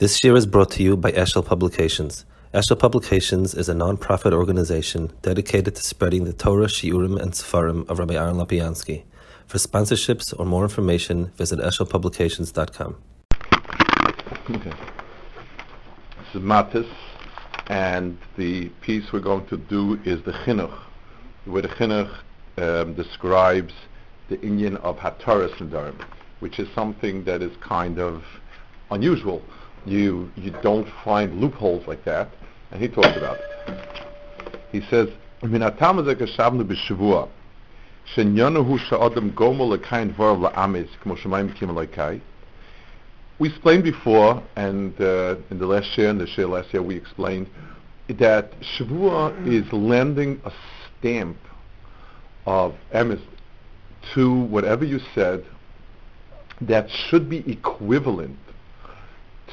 This year is brought to you by Eshel Publications. Eshel Publications is a non-profit organization dedicated to spreading the Torah, Shiurim, and Sefarim of Rabbi Aaron Lapiansky. For sponsorships or more information, visit eshelpublications.com. Okay. This is Matos, and the piece we're going to do is the Chinuch, where the Chinuch um, describes the Inyan of Hataras Nadarim, which is something that is kind of unusual you you don't find loopholes like that, and he talks about it. He says, "Min atam ze geshavnu b'shavua, shenyanahu she'adam gomel lekain dvar la'amis kmo shemayim kim. We explained before, and uh, in the last year, in the year last year, we explained that Shavua is lending a stamp of emes to whatever you said that should be equivalent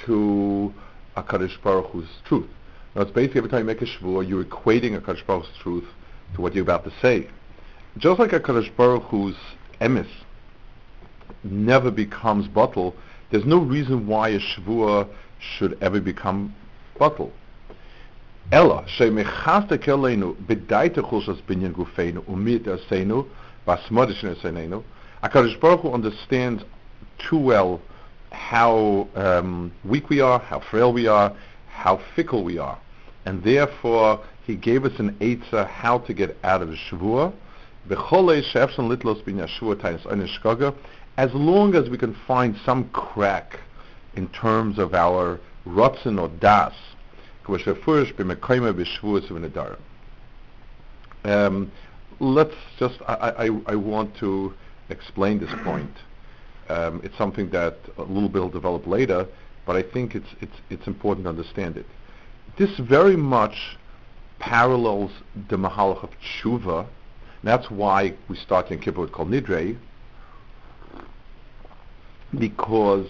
to Akadosh Baruch Hu's truth. Now it's basically every time you make a shvuah, you're equating Akadosh Baruch Hu's truth to what you're about to say. Just like Akadosh Baruch Hu's emes never becomes batel, there's no reason why a shvuah should ever become batel. Ella, shemechastek elenu, bedaita chulshas binyan gufeinu, umit asenu, basmodish nesenenu. HaKadosh Baruch Hu understands too well how um, weak we are, how frail we are, how fickle we are. And therefore, he gave us an eitzah how to get out of Shavua. As long as we can find some crack in terms of our rotzen or das, um, let's just, I, I, I want to explain this point. Um, it's something that a little bit will develop later, but I think it's, it's, it's important to understand it. This very much parallels the Mahalach of Tshuva. That's why we start in with Kol Nidre, because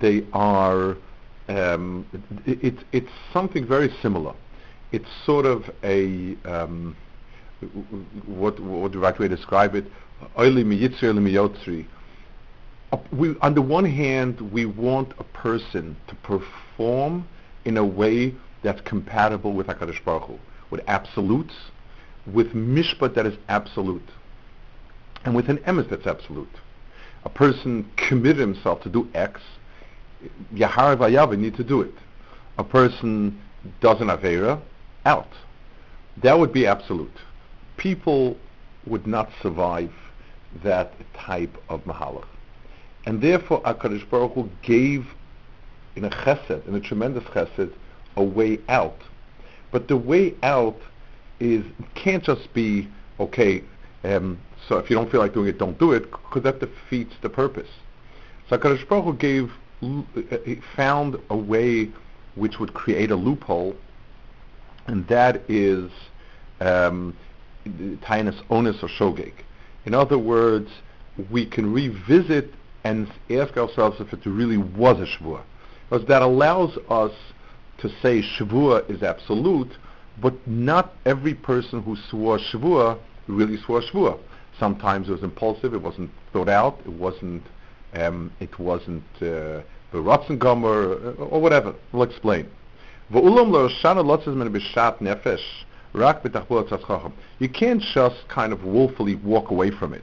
they are, um, it, it, it's something very similar. It's sort of a, um, what, what the right way to describe it, Oili miyitzri, oili miyotzri we, on the one hand, we want a person to perform in a way that's compatible with HaKadosh Baruch Hu, with absolutes, with mishpat that is absolute, and with an emes that's absolute. A person committed himself to do X, Yahar Vayav need to do it. A person does an Avera, out. That would be absolute. People would not survive that type of mahalach. And therefore, HaKadosh Baruch Hu gave in a chesed, in a tremendous chesed, a way out. But the way out is can't just be okay. Um, so if you don't feel like doing it, don't do it, because that defeats the purpose. So Hakadosh Baruch Hu gave, uh, found a way which would create a loophole, and that is um, tainus onus or shogeg. In other words, we can revisit and ask ourselves if it really was a Shavuot. Because that allows us to say Shavuot is absolute, but not every person who swore Shavuot really swore Shavuot. Sometimes it was impulsive, it wasn't thought out, it wasn't, um, it wasn't uh, or, or whatever. We'll explain. You can't just kind of willfully walk away from it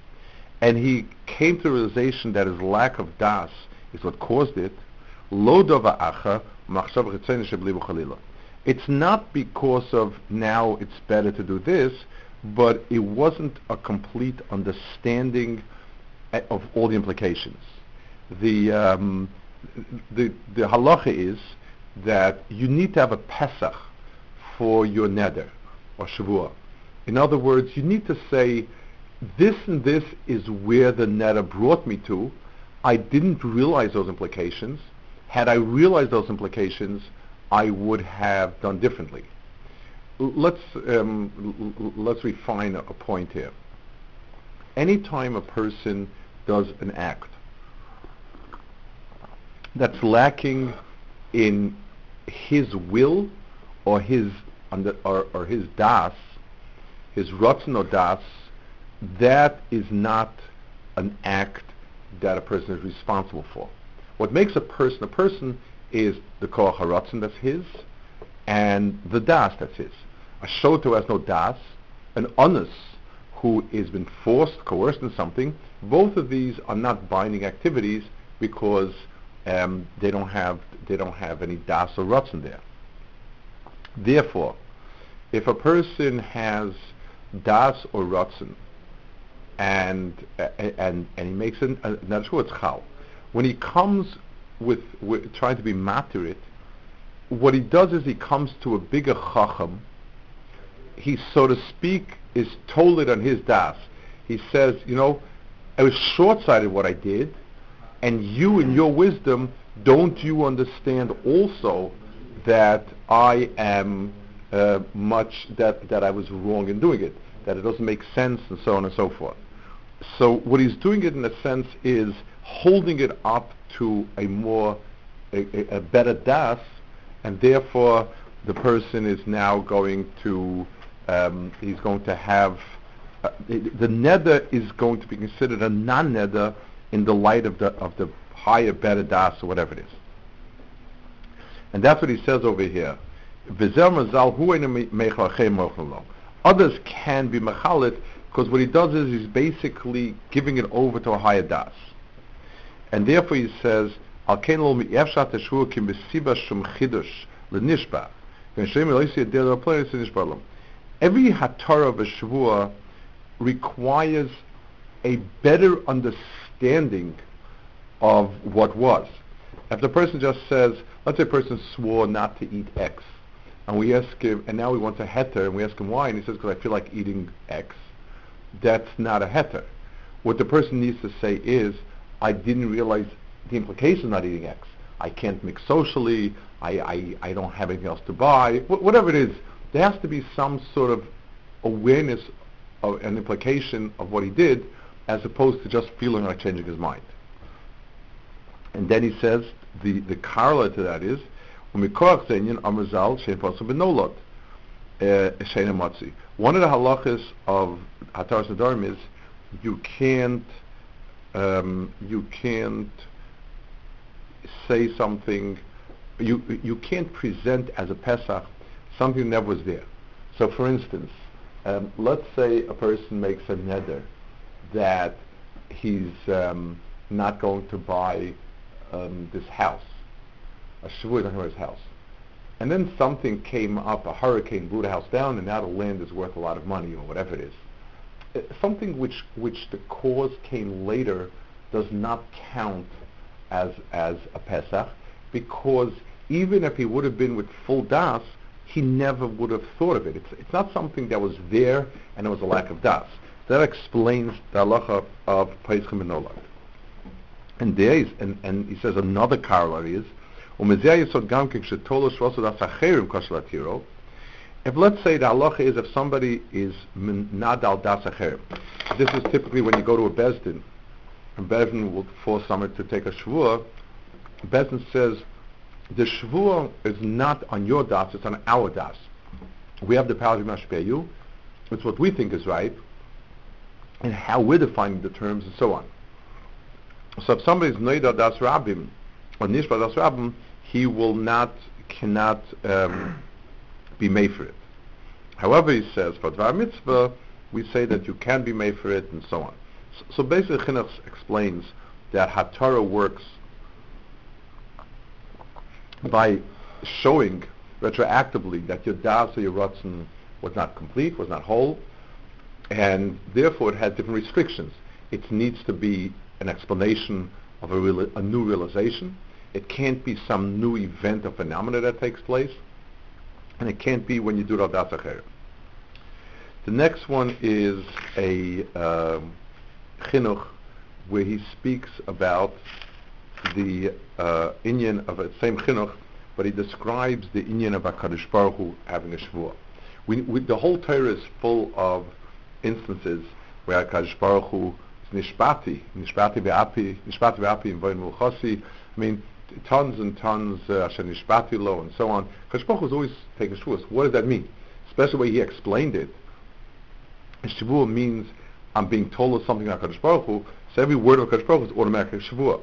and he came to the realization that his lack of das is what caused it, it's not because of now it's better to do this, but it wasn't a complete understanding of all the implications. The, um, the, the halacha is that you need to have a Pesach for your neder or Shavuot. In other words, you need to say, this and this is where the neder brought me to. I didn't realize those implications. Had I realized those implications, I would have done differently. L- let's um, l- let's refine a, a point here. Anytime a person does an act that's lacking in his will or his or, or his das, his ratzon or das, that is not an act that a person is responsible for. What makes a person a person is the koach haratzon that's his, and the das that's his. A shoto has no das, an onus who has been forced, coerced in something. Both of these are not binding activities because um, they don't have they don't have any das or ratzon there. Therefore, if a person has das or ratzon and and and he makes an uh, chal, when he comes with, with trying to be maturit, what he does is he comes to a bigger chacham. He, so to speak, is told it on his das. He says, you know, I was short-sighted what I did, and you in your wisdom, don't you understand also that I am uh, much, that, that I was wrong in doing it, that it doesn't make sense and so on and so forth. So what he's doing it in a sense is holding it up to a more, a, a, a better das, and therefore the person is now going to, um, he's going to have, uh, the neder is going to be considered a non-neder in the light of the, of the higher, better das, or whatever it is. And that's what he says over here. Others can be mechalit because what he does is he's basically giving it over to a higher das. And therefore he says. Every hatara of a shvua requires a better understanding of what was. If the person just says, let's say a person swore not to eat X, and we ask him, and now he wants a heter, and we ask him why, and he says, because I feel like eating X, that's not a heter. What the person needs to say is, I didn't realize the implication of not eating X. I can't mix socially, I, I, I don't have anything else to buy, Wh- whatever it is, there has to be some sort of awareness of an implication of what he did as opposed to just feeling like changing his mind. And then he says, the, the correlate to that is, "Umikoach zenyan amazal shein pasum benolot shein amatzi." One of the halachas of Hatar Sadarim is you can't um, you can't say something you you can't present as a Pesach something that was there. So, for instance, um, let's say a person makes a neder that he's um, not going to buy um, this house, a shvuah on his house. And then something came up, a hurricane blew the house down, and now the land is worth a lot of money, or whatever it is. Uh, something which, which the cause came later does not count as, as a Pesach, because even if he would have been with full das, he never would have thought of it. It's, it's not something that was there, and there was a lack of das. That explains the halacha of Pesach and and there is, and, and he says another corollary is, if let's say the halacha is if somebody is nadal das acherim, this is typically when you go to a beis din, and beis din will force someone to take a shvuah. Beis din says the shvuah is not on your das; it's on our das. We have the power to mashpeh you. It's what we think is right, and how we're defining the terms, and so on. So if somebody is noida das rabbim or nishba das rabbim, he will not cannot um, be made for it. However, he says for dvar mitzvah, we say that you can be made for it and so on. So, so basically, Chinuch explains that Hatara works by showing retroactively that your das or your ratzon was not complete, was not whole, and therefore it has different restrictions. It needs to be an explanation of a, real, a new realization. It can't be some new event or phenomena that takes place. And it can't be when you do Rav Acher. The next one is a um, chinuch where he speaks about the uh, Inyan of a same chinuch, but he describes the Inyan of HaKadosh Baruch Hu having a Shavuot. We, we, the whole Torah is full of instances where HaKadosh Baruch Hu is nishpati, nishpati be'api, nishpati be'api in voin. I mean, tons and tons, uh, Asher Nishbatilo, and so on. Kashpoch was always taking Shavuos. What does that mean? Especially the way he explained it. Shavuot means I'm being told something about Kadosh Baruch Hu, so every word of Kadosh Baruch Hu is automatically Shavuot.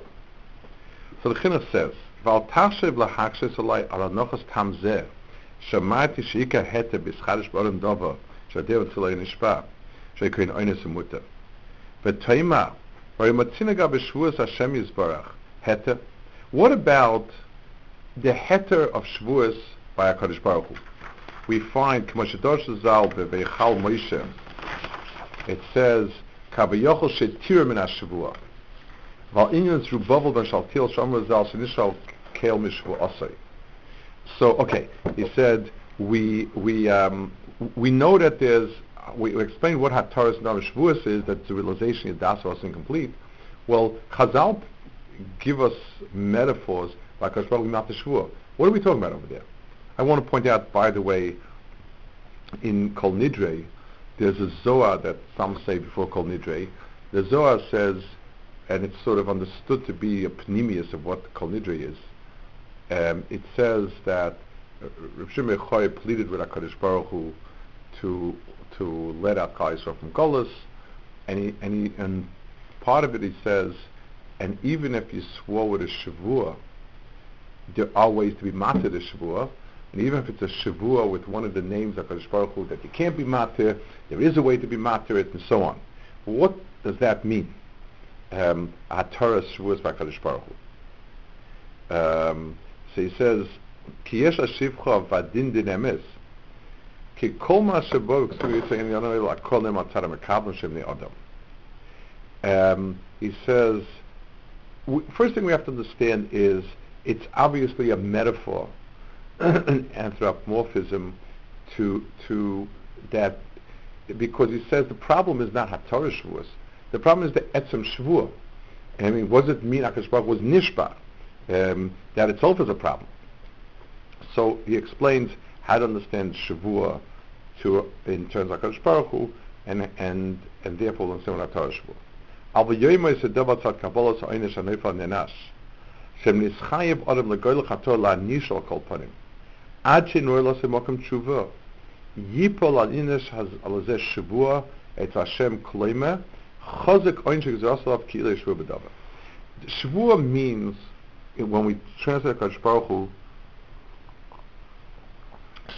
So the Chinuch says, Val tashev lahakshes alai ala nochas tam zeh, shamati sheika hete bischadish barim dova, shadev tzilei nishpa, shaykain oynes emuta. V'toima, v'rimatzinaga b'shvuas Hashem yizbarach, hete, what about the heter of Shavuos by HaKadosh Baruch Hu? We find K'moshadosh Zal Beveichal Moshe. It says, Kavayochel shetir min ha-Shavuah. Val inyan Zerubavel ben shaltil shamra zal shenishal kale mishvu. So, okay, he said, we, we, um, we know that there's, we, we explained what Hataras Nav Shavuos is, that the realization is das was incomplete. Well, Chazal give us metaphors like Hashbal not the Shavuot. What are we talking about over there? I want to point out, by the way, in Kol Nidre, there's a Zohar that some say before Kol Nidre. The Zohar says, and it's sort of understood to be a pnimius of what Kol Nidre is, um, it says that uh, Rav Shimon pleaded with HaKadosh Baruch Hu to, to let out Yisrael from Golas, and, he, and, he, and part of it he says, and even if you swore with a shavua, there are ways to be matir the shavua. And even if it's a shavua with one of the names of Hakadosh Baruch Hu, that you can't be matir, there is a way to be matir it, and so on. What does that mean? Um, Hatara shavuas Hakadosh Baruch Hu. Um, so he says, Ki yesh hashivcha vadin din emes. Ki kol ma shebo v'ksuv yitzayin yonoi lakol nem atara mekablim shem ne odom. Um, he says, first thing we have to understand is it's obviously a metaphor, an anthropomorphism to to that because he says the problem is not Hatorah Shavuos. The problem is the Etzem Shavuot. I mean, was it mean Akash was Nishba? Um, that itself is a problem. So he explains how to understand Shavua to in terms of Hakadosh Baruch Hu, and and and therefore understand what Torah Shavua. Aber yoyma is a davar tzad kabbalah sa'inish anefal nenash. Shem nischayev adam legoyle chator la nish kol panim. Ad she'noy lo semokem tshuva. Yipol al inish haz al zeh shavua et Hashem kloime chozek oin shegzasalav ki ilay shvu b'davar. Shavua means when we translate Hakadosh Baruch Hu,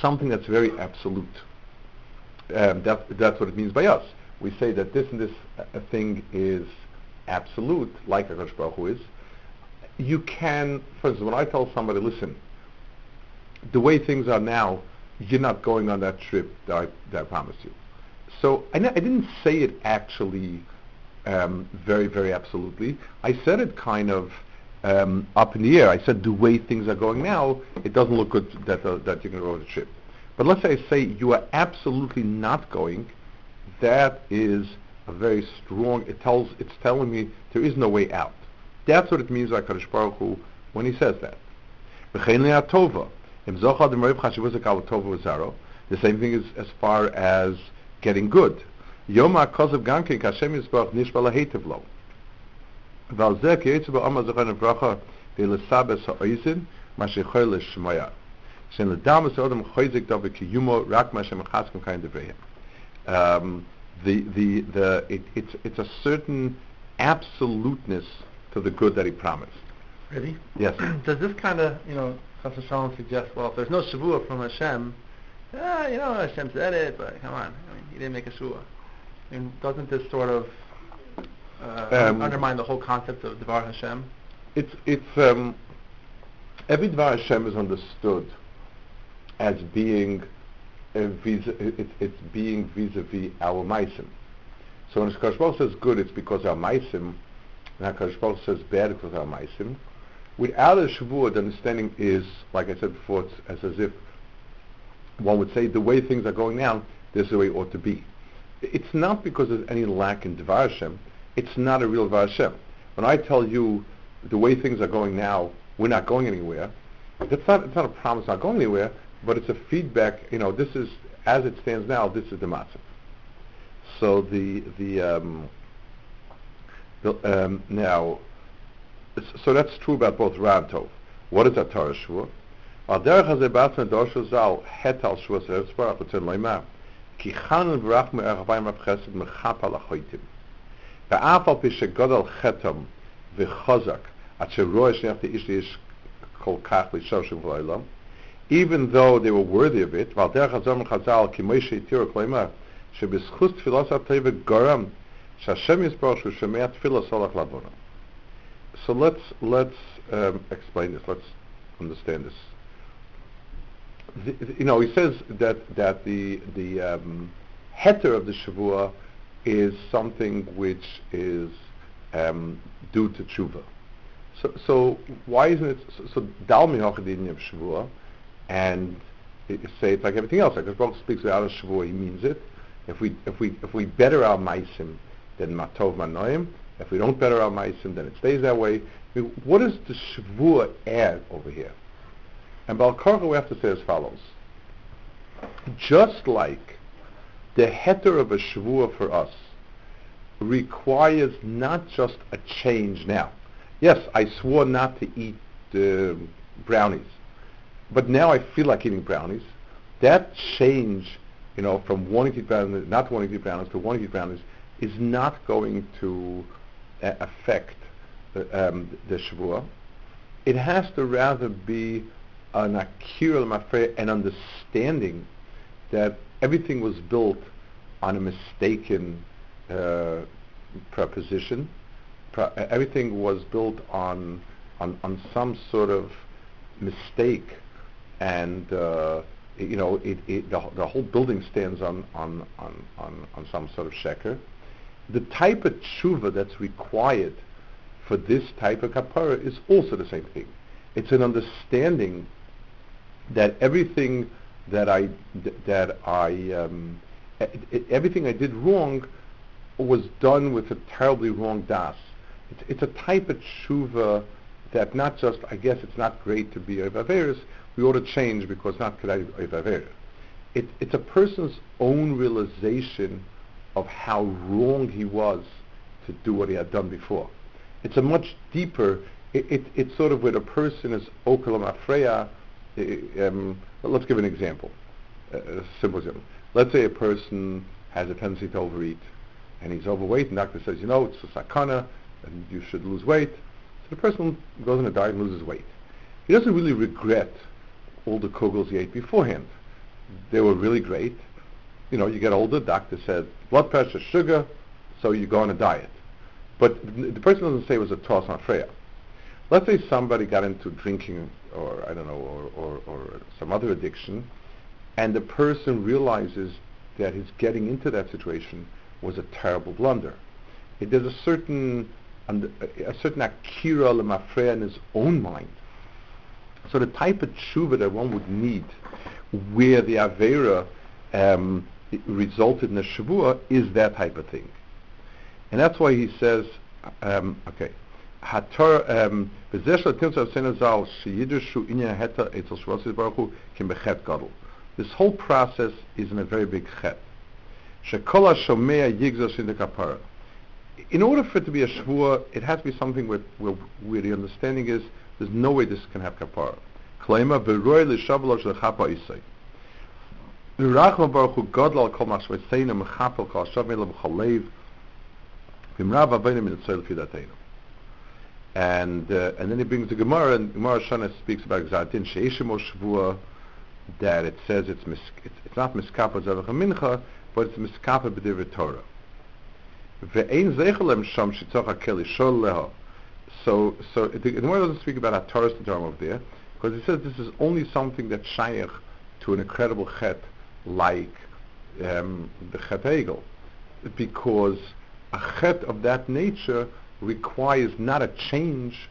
something that's very absolute. Um, that, that's what it means by us. We say that this and this uh, thing is absolute, like Hakadosh Baruch Hu is. You can, for instance, when I tell somebody, listen, the way things are now, you're not going on that trip that I, that I promised you. So I, n- I didn't say it actually um, very, very absolutely. I said it kind of um, up in the air. I said the way things are going now, it doesn't look good that uh, that you're going to go on the trip. But let's say I say you are absolutely not going That is a very strong. It tells. It's telling me there is no way out. That's what it means by Kadosh Baruch Hu when he says that. The same thing is as far as getting good. Yoma kozav gankin kashem yisbach nishbala heitev lo. ועל זה כי יצא בעומר זוכר נברכה ולסבס האויזן מה שיכול לשמוע. שאין לדמוס האודם חויזק דו וקיומו רק מה שמחזקם כאן דבריהם. Um, the, the, the, it, it's, it's a certain absoluteness to the good that he promised. Really? Yes. Does this kind of, you know, Chas Shalom suggest, well, if there's no Shavua from Hashem, ah, you know, Hashem said it, but come on, I mean, he didn't make a Shavua. I mean, doesn't this sort of uh, Um, undermine the whole concept of Devar Hashem? It's, it's, um, every Dvar Hashem is understood as being Uh, vis- uh, it, it's being vis-a-vis our meisim. So when Hakadosh Baruch says good, it's because our meisim, and Hakadosh Baruch says bad because our meisim. Without a Shavuot, the understanding is, like I said before, it's as, as if one would say the way things are going now, this is the way it ought to be. It's not because there's any lack in Devar Hashem. It's not a real Devar Hashem. When I tell you the way things are going now, we're not going anywhere. It's not, it's not a promise not going anywhere, but it's a feedback. You know, this is as it stands now. This is the matzah. So the the, um, the um, now, so that's true about both Rav and Tov. What is a Torah Shvua? Al derech hazeh batzman het al. Ki v'rach rab chesed mechap al al chetam v'chozak at kol kach even though they were worthy of it ועל דרך הזו מחז"ל כי מוישה התירו כלומר שבזכות תפילת הטבע גורם שהשם יסבור שהוא שומע תפילה סולח לעבונה So let's let's um, explain this. Let's understand this. The, the, you know, he says that that the the um, heter of the shavua is something which is um, due to tshuva. So, so why isn't it so? so Dalmi hachadin of shavua, and it, say it's like everything else. Like Baruch speaks without a shavua, he means it. If we if we if we better our meisim, then matov manoim. If we don't better our meisim, then it stays that way. I mean, what does the Shavua add over here? And Balkarcha we have to say as follows. Just like the heter of a Shavua for us requires not just a change now. Yes, I swore not to eat uh, brownies, but now I feel like eating brownies. That change, you know, from wanting to eat brownies, not wanting to eat brownies to wanting to eat brownies, is not going to uh, affect the, um, the. It has to rather be an akira mafreya, an understanding that everything was built on a mistaken uh, preposition. Pro- everything was built on, on on some sort of mistake, and uh, you know it, it, the, the whole building stands on on, on, on, on some sort of sheker. The type of tshuva that's required for this type of kapara is also the same thing. It's an understanding that everything that I that I um, everything I did wrong was done with a terribly wrong das. It's, it's a type of tshuva that not just I guess it's not great to be Evaveris, we ought to change because not Evaveris. It, it's a person's own realization of how wrong he was to do what he had done before. It's a much deeper, it, it, it's sort of where a person is okalam afreya. Um, let's give an example, a simple example. Let's say a person has a tendency to overeat, and he's overweight, and the doctor says, you know, it's a sakana, and you should lose weight. The person goes on a diet and loses weight. He doesn't really regret all the kugels he ate beforehand. They were really great. You know, you get older, doctor said, blood pressure, sugar, so you go on a diet. But the person doesn't say it was a toss on Freya. Let's say somebody got into drinking or, I don't know, or, or, or some other addiction, and the person realizes that his getting into that situation was a terrible blunder. It, there's a certain a certain akira lemafreya in his own mind. So the type of tshuva that one would need, where the avera um, resulted in a shavua, is that type of thing. And that's why he says, um, okay, um, This whole process is in a very big chet. In order for it to be a shvua, it has to be something where, where, where the understanding is there's no way this can have kapara. Klaima v'roy isay. V'rachma baruch hu kol kol shavmei l'mchalev and uh, and then he brings the Gemara, and Gemara Shana speaks about Gzatin Sheishim Shavua, that it says it's mis, it's, it's not miskapa zavach mincha, but it's miskapa b'divrei Torah. Ve'ein sham hakeli shol leho. So, so the Gemara doesn't speak about a Torah term over there, because it says this is only something that's shaykh to an incredible chet like um, the chet egel, because a chet of that nature requires not a change,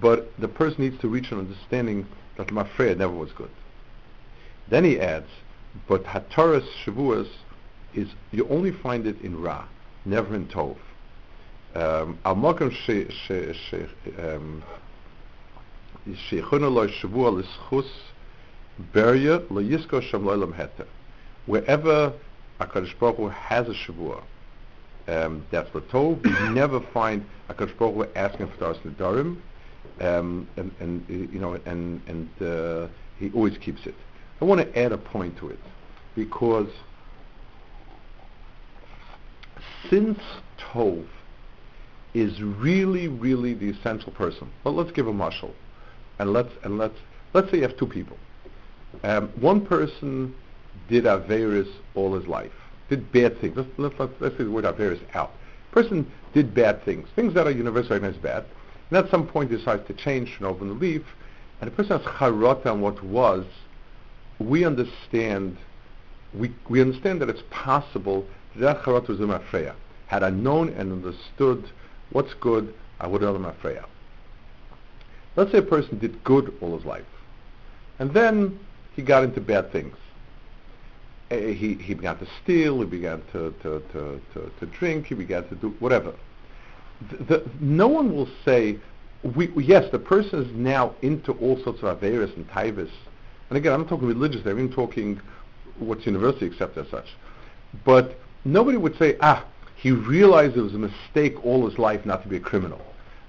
but the person needs to reach an understanding that Mafreya never was good. Then he adds, but Hataras Shavuos is, you only find it in Ra, never in Tov. al um she khuna lo shvua l'schus berya lo yisko sham lo'lam heter. Wherever HaKadosh Baruch Hu has a shavua, um, that's what told. We never find HaKadosh Baruch Hu asking for Daras Nedarim, um, and, and you know, and and uh, he always keeps it. I want to add a point to it because since Tov is really, really the essential person. Well, let's give a mashal, and let's and let's let's say you have two people. Um, one person did Averis all his life, did bad things. Let's, let's, let's, let's say the word Averis out. Person did bad things, things that are universally recognized as bad, and at some point decides to change and open the leaf, and the person has charata on what was. We understand, we, we understand that it's possible was a Had I known and understood what's good, I would have done Mafreya. Let's say a person did good all his life, and then he got into bad things. Uh, he, he began to steal, he began to, to, to, to, to drink, he began to do whatever. The, the, no one will say, we, yes, the person is now into all sorts of Averis and Taivas. And again, I'm not talking religious, I'm even talking what's universally accepted as such. But nobody would say, ah, he realized it was a mistake all his life not to be a criminal.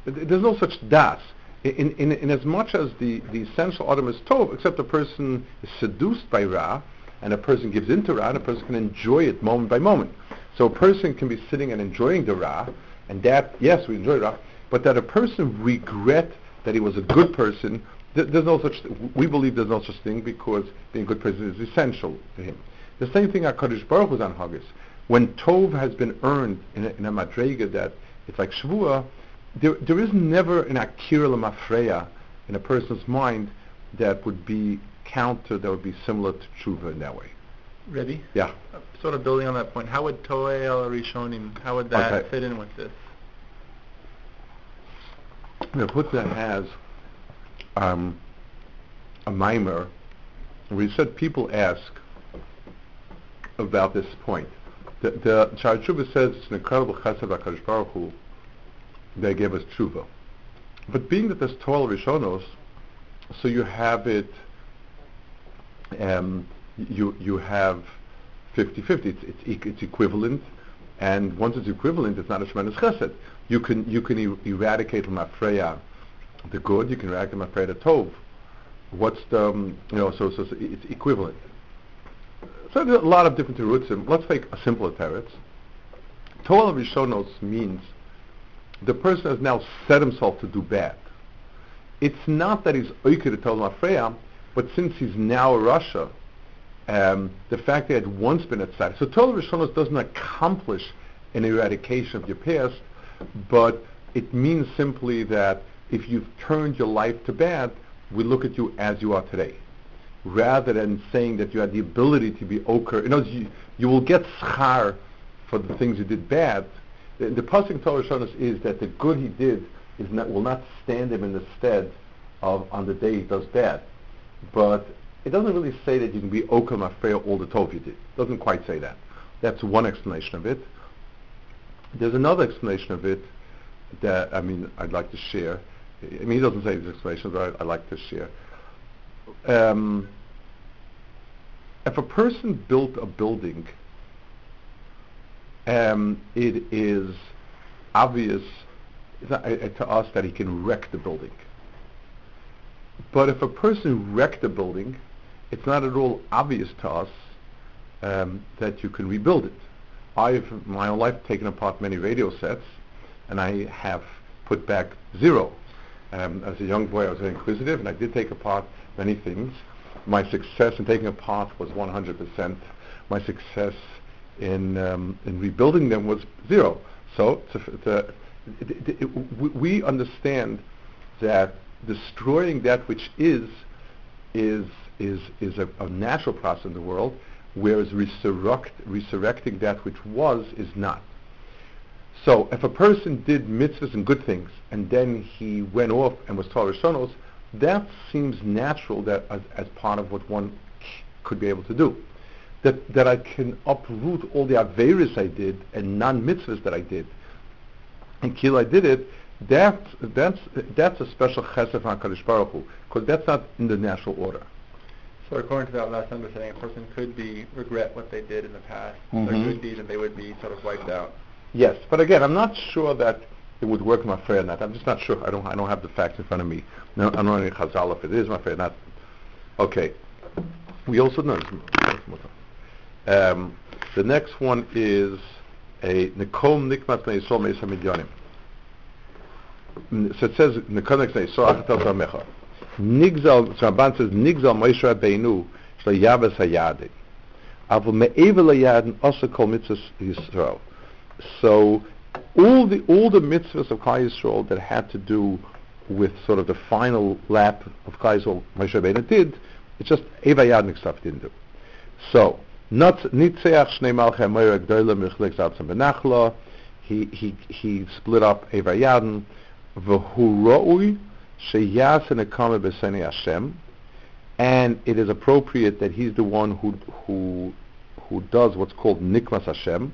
There's no such das. In, in, in as much as the, the essential autumn is tov, except a person is seduced by Ra, and a person gives into Ra, and a person can enjoy it moment by moment. So a person can be sitting and enjoying the Ra, and that, yes, we enjoy Ra, but that a person regret that he was a good person, th- there's no such, we believe there's no such thing because being a good person is essential to him. The same thing at HaKadosh Baruch was on Haggis. When Tov has been earned in a, in a madrega that it's like Shavua, there, there is never an akira lemafreya in a person's mind that would be counter, that would be similar to tshuva in that way. Ready? Yeah. Uh, sort of building on that point, how would Toei el Rishonim, how would that Okay. fit in with this? The Putna has um, a mimer where he said people ask about this point. The, the says it's an incredible chesed HaKadosh Baruch Hu they gave us tshuva. But being that there's 12 Rishonos, so you have it, um, you, you have 50-50. It's, it's, it's equivalent, and once it's equivalent, it's not a tremendous chesed. You can, you can er- eradicate from Afreya the good, you can eradicate from Afreya the tov. What's the, um, you know, so, so, so it's equivalent. So there's a lot of different roots. Let's take a simpler teretz. Torah Rishonos means the person has now set himself to do bad. It's not that he's oike to tell Afreya, but since he's now a Rasha, um, the fact that he had once been a tzaddik. So Torah Rishonos doesn't accomplish an eradication of your past, but it means simply that if you've turned your life to bad, we look at you as you are today. Rather than saying that you had the ability to be oker. Other words, you, you will get schar for the things you did bad. The, the pasuk Torah Rishonos is that the good he did is not, will not stand him in the stead of on the day he does bad. But it doesn't really say that you can be oker mafreya all the tov you did. It doesn't quite say that. That's one explanation of it. There's another explanation of it that I mean I'd like to share. I mean he doesn't say this explanation, but I, I'd like to share. Um, if a person built a building, um, it is obvious uh, to us that he can wreck the building. But if a person wrecked a building, it's not at all obvious to us um, that you can rebuild it. I've, in my own life, taken apart many radio sets, and I have put back zero. Um, as a young boy, I was very inquisitive, and I did take apart many things. My success in taking apart was 100%. My success in um, in rebuilding them was zero. So to, to, it, we understand that destroying that which is is is is a, a natural process in the world, whereas resurrect, resurrecting that which was is not. So if a person did mitzvahs and good things, and then he went off and was Torah Rishonos, that seems natural that as, as part of what one could be able to do. That, that I can uproot all the Averis I did and non-mitzvahs that I did. and I did it, that, that's, that's a special chesed on Kadosh Baruch Hu, because that's not in the natural order. So according to that last understanding, a person could be regret what they did in the past, Mhm. their good deeds, and they would be sort of wiped out. Yes, but again, I'm not sure that it would work my fair not. I'm just not sure. I don't. I don't have the facts in front of me. No, I don't know any chazal if it is my fair not. Okay. We also know. Um, the next one is a Nikom Nikmat Meisol Meisa Midyanim. So it says Nikom Nikmat Meisol Achatel Samecha. Nigzal, Ramban says Nigzal Moshe Rabbeinu Shlo Yavas. Avu Me'evel Hayadin Osa Kol Mitzvahs Yisrael. So all the all the mitzvahs of Klal Yisrael that had to do with sort of the final lap of Klal Yisrael, Moshe Rabbeinu did. It's just Eva Yadnik stuff didn't do. So not Nitzeach Shnei Malchei Moira Gdoila Mirchlek Zatzim Benachla. He he he split up Eva Yadin. V'hu Ro'ui Sheyas Nekama B'Seni Hashem. And it is appropriate that he's the one who who who does what's called Nikmas Hashem.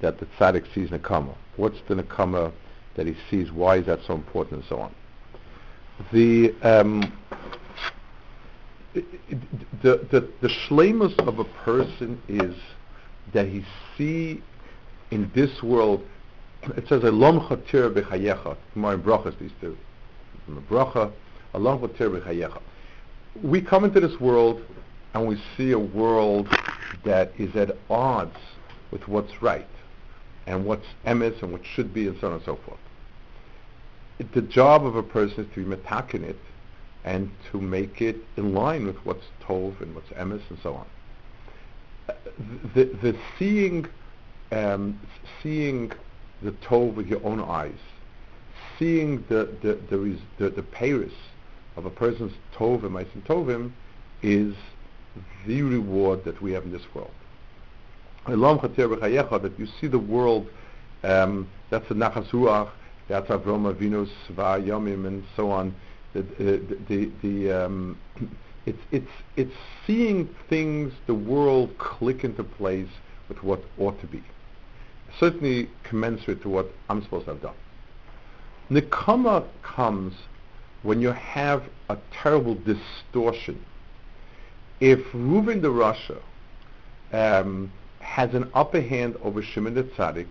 that the tzaddik sees Nakama. What's the Nakama that he sees? Why is that so important and so on? The um, the the the shlemus of a person is that he see in this world. It says "Elom chatir b'chayecha." In brachas these two. The bracha, "Elom chatir b'chayecha." We come into this world and we see a world that is at odds with what's right and what's emes and what should be and so on and so forth. It, the job of a person is to be metakin it and to make it in line with what's tov and what's emes and so on. Uh, The, the seeing, um, seeing the tov with your own eyes, seeing the the the, res, the, the peiris of a person's tov and tovim is the reward that we have in this world. That you see the world, um, that's the Nachas Ruach, that's Avram Avinu's Sva Yomim and so on. The, the, the, the, um, it's, it's, it's seeing things, the world click into place with what ought to be. Certainly commensurate to what I'm supposed to have done. Nikama comes when you have a terrible distortion. If Reuven the Rasha um, has an upper hand over Shimon the Tzaddik,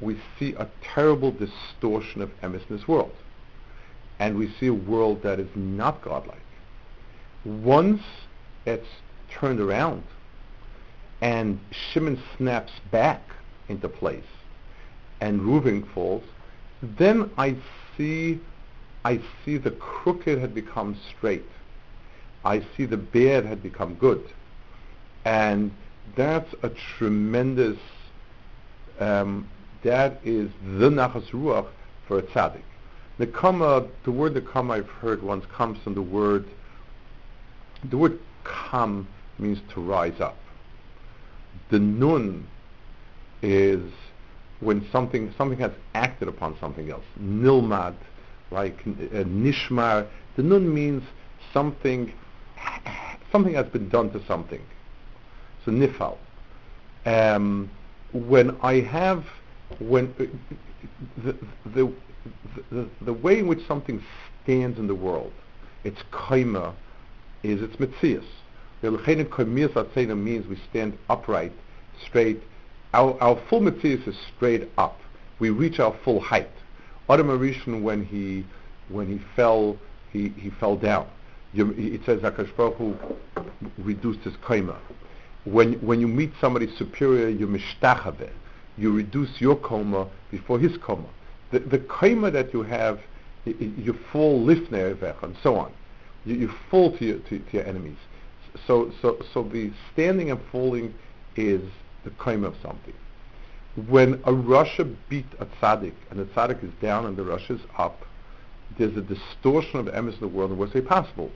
we see a terrible distortion of emes in this world. And we see a world that is not godlike. Once it's turned around and Shimon snaps back into place and Reuven falls, then I see I see the crooked had become straight. I see the bad had become good. And that's a tremendous, um, that is the Nachas Ruach for a tzaddik. Nekama, the word Nekama I've heard once comes from the word, the word kam means to rise up. The nun is when something, something has acted upon something else. Nilmad, like uh, nishmar. The nun means something, something has been done to something. So nifal. Um, when I have, when uh, the, the, the, the way in which something stands in the world, its kaima, is its mitzias. means we stand upright, straight. Our, our full mitzias is straight up. We reach our full height. Adam Arishon, when he when he fell, he, he fell down. It says Hakadosh Baruch Hu reduced his kaima. When when you meet somebody superior, you mishtachave. You reduce your koma before his koma. The the kaima that you have, y- y- you fall lifnei and so on. You, you fall to your to, to your enemies. So so so the standing and falling is the kaima of something when a Rasha beat a tzaddik and the tzaddik is down and the Rasha is up, there's a distortion of emes in the world in the worst possible.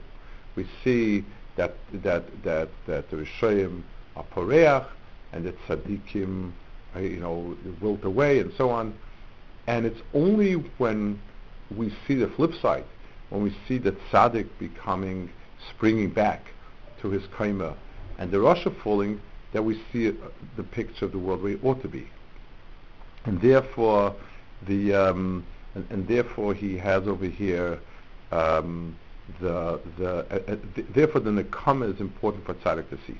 We see that that that that the Rishayim are poreach and that tzaddikim, uh, you know, wilt away and so on. And it's only when we see the flip side, when we see the tzaddik becoming, springing back to his kaima, and the Rasha falling, that we see uh, the picture of the world where it ought to be. And therefore, the um, and, and, therefore he has over here um, the the uh, uh, th- therefore the nekama is important for tzaddik to see.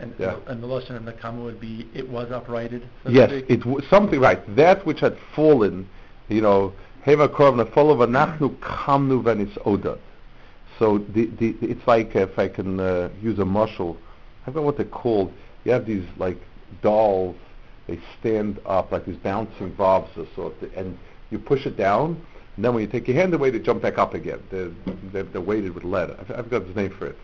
And, yeah. and the lashon of nekama would be it was uprighted. So yes, it w- something right. That which had fallen, you know, hema korv nefolav anachnu kamnu venis oda. So the, the, it's like if I can uh, use a mashal, I don't know what they're called. You have these like dolls. They stand up like these bouncing bobs or sort, and you push it down, and then when you take your hand away, they jump back up again. They're, they're, they're weighted with lead. I've, I've got the name for it.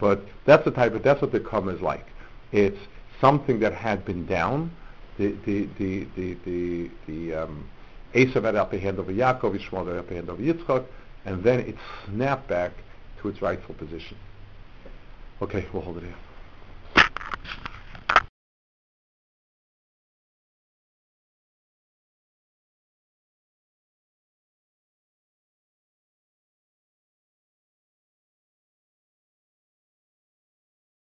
But that's the type of, that's what the karma is like. It's something that had been down. The, the, the, the, the, the um, Esav had upper hand over Yaakov, Yishmael had upper hand over Yitzchak, and then it snapped back to its rightful position. Okay, we'll hold it here.